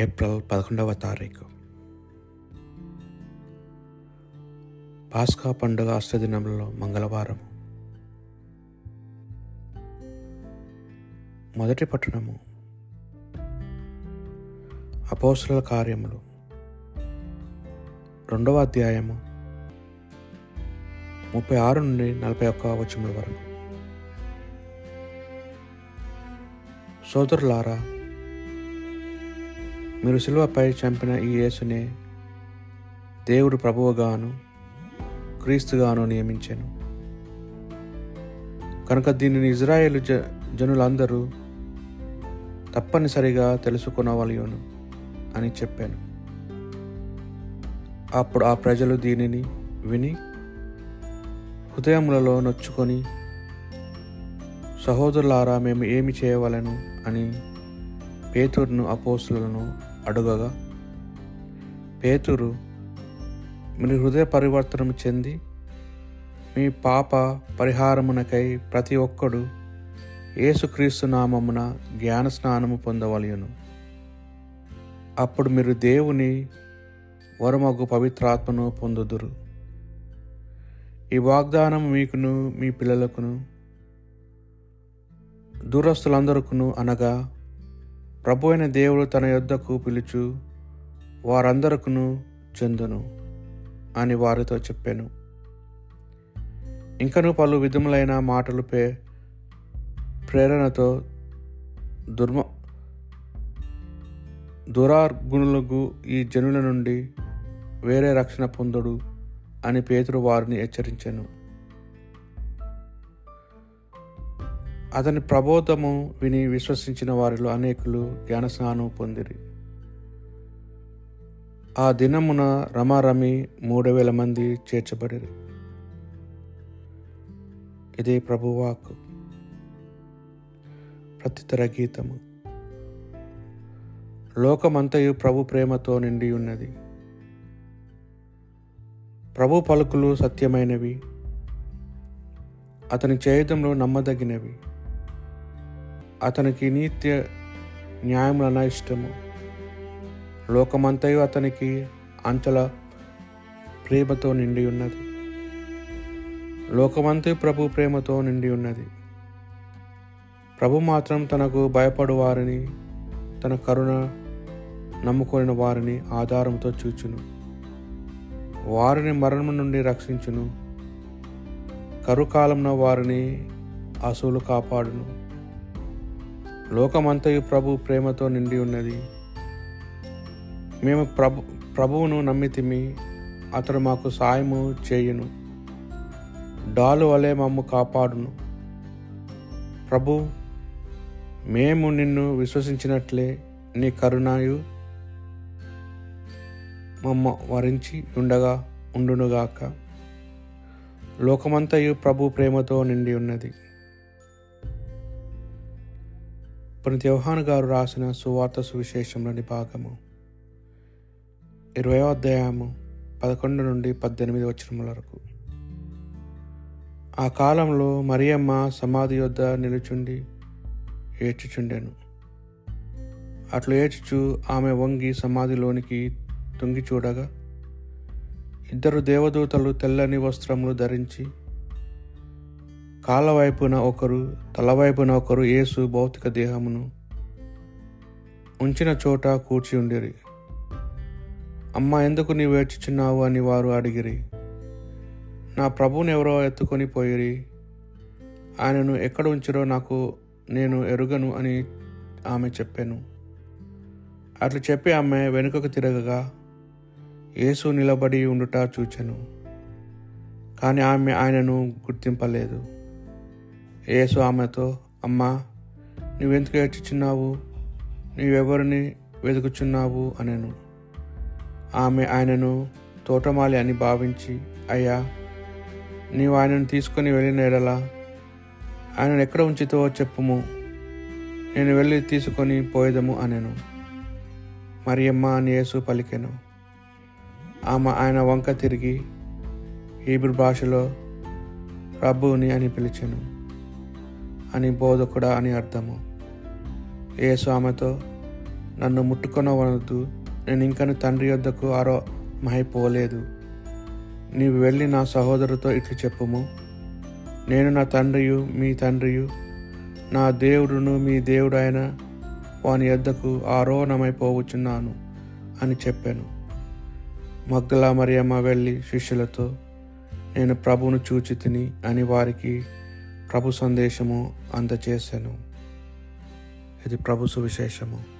April పదకొండవ తారీఖు. పాస్కా పండుగ అష్టదినంలో మంగళవారము. మొదటి పట్టణము. అపోసుల కార్యములు. రెండవ అధ్యాయము ముప్పై ఆరు నుండి నలభై ఒక్క వచనముల వరకు. సోదరులారా మీరు శిలువపై చంపిన ఈ యేసునే దేవుడు ప్రభువుగాను క్రీస్తుగాను నియమించాను. కనుక దీనిని ఇజ్రాయేల్ జ జనులందరూ తప్పనిసరిగా తెలుసుకునవలయును అని చెప్పాను. అప్పుడు ఆ ప్రజలు దీనిని విని హృదయములలో నొచ్చుకొని సహోదరులారా మేము ఏమి చేయవలను అని పేతురును అపోసులను అడుగగా పేతురు మీరు హృదయ పరివర్తనం చెంది మీ పాప పరిహారమునకై ప్రతి ఒక్కడు ఏసుక్రీస్తు నామమున జ్ఞాన స్నానము పొందవలయును అప్పుడు మీరు దేవుని వరమగు పవిత్రాత్మను పొందుదురు. ఈ వాగ్దానం మీకును మీ పిల్లలకును దూరస్తులందరికును అనగా ప్రభు అయిన దేవుడు తన యొద్దకు పిలుచు వారందరకును చెందును అని వారితో చెప్పాను. ఇంకను పలు విధములైన మాటలు పే ప్రేరణతో దుర్మ దురార్గుణులకు ఈ జనుల నుండి వేరే రక్షణ పొందుడు అని పేతురు వారిని హెచ్చరించాను. అతని ప్రబోధము విని విశ్వసించిన వారిలో అనేకులు జ్ఞానస్నానం పొందిరి. ఆ దినమున రమారమి మూడు వేల మంది చేర్చబడిరి. ఇదే ప్రభువాక్ ప్రతితర గీతము. లోకమంతయు ప్రభు ప్రేమతో నిండి ఉన్నది ప్రభు పలుకులు సత్యమైనవి. అతని చేయడంలో నమ్మదగినవి. అతనికి నిత్య న్యాయములన ఇష్టము. లోకమంతయు అతనికి అంచల ప్రేమతో నిండి ఉన్నది. లోకమంతయు ప్రభు ప్రేమతో నిండి ఉన్నది. ప్రభు మాత్రం తనకు భయపడు వారిని తన కరుణ నమ్ముకొనిన వారిని ఆధారంతో చూచును. వారిని మరణం నుండి రక్షించును. కరుకాలంలో వారిని అసూలు కాపాడును. లోకమంతయు ప్రభు ప్రేమతో నిండి ఉన్నది. మేము ప్రభు ప్రభువును నమ్మితిమి అతడు మాకు సాయము చేయును. డాలు వలె మమ్ము కాపాడును. ప్రభు మేము నిన్ను విశ్వసించినట్లే నీ కరుణాయు మమ్మ వరించి ఉండగా ఉండునుగాక. లోకమంతయు ప్రభు ప్రేమతో నిండి ఉన్నది. పునీత యోహాను గారు రాసిన సువార్త సువిశేషంలోని భాగము. ఇరవై అధ్యాయము పదకొండు నుండి పద్దెనిమిది వచ్చిన వరకు. ఆ కాలంలో మరియమ్మ సమాధి యొద్ద నిలుచుండి ఏడ్చుచుండెను. అట్లు ఏడ్చుచు ఆమె వంగి సమాధిలోనికి తొంగి చూడగా ఇద్దరు దేవదూతలు తెల్లని వస్త్రములు ధరించి కాళ్ళవైపున ఒకరు తలవైపున ఒకరు యేసు భౌతిక దేహమును ఉంచిన చోట కూర్చి ఉండిరి. అమ్మ ఎందుకు నీవు ఏడ్చుచున్నావు అని వారు అడిగిరి. నా ప్రభువుని ఎవరో ఎత్తుకొని పోయిరి. ఆయనను ఎక్కడ ఉంచిరో నాకు నేను ఎరుగను అని ఆమె చెప్పాను. అట్లు చెప్పి ఆమె వెనుకకు తిరగగా యేసు నిలబడి ఉండుట చూచెను. కానీ ఆమె ఆయనను గుర్తింపలేదు. యేసు ఆమెతో అమ్మా నువ్వెందుకు ఏడ్చుచున్నావు నీవెవరిని వెతుకుచున్నావు? అనెను. ఆమె ఆయనను తోటమాలి అని భావించి అయ్యా నీవు ఆయనను తీసుకొని వెళ్ళిన ఎడలా ఆయనను ఎక్కడ ఉంచితో చెప్పుము. నేను వెళ్ళి తీసుకొని పోయేదము అనెను. మరియమ్మ అని యేసు పలికెను. ఆమె ఆయన వంక తిరిగి హీబ్రూ భాషలో రబ్బుని అని పిలిచెను. అని బోధకుడా అని అర్థము. యేసు ఆమెతో నన్ను ముట్టుకొనవనదు నేను ఇంకను తండ్రి యొద్దకు ఆరో మహైపోలేదు. నీవు వెళ్ళి నా సహోదరుతో ఇట్లు చెప్పుము. నేను నా తండ్రియు మీ తండ్రియు నా దేవుడును మీ దేవుడైన వాని యొద్దకు ఆరోహణమైపోవచ్చున్నాను అని చెప్పాను. మగ్గుల మరియమ్మ వెళ్ళి శిష్యులతో నేను ప్రభువును చూచి తిని అని వారికి ప్రభు సందేశము అందచేశాను ఇది ప్రభు సువిశేషము.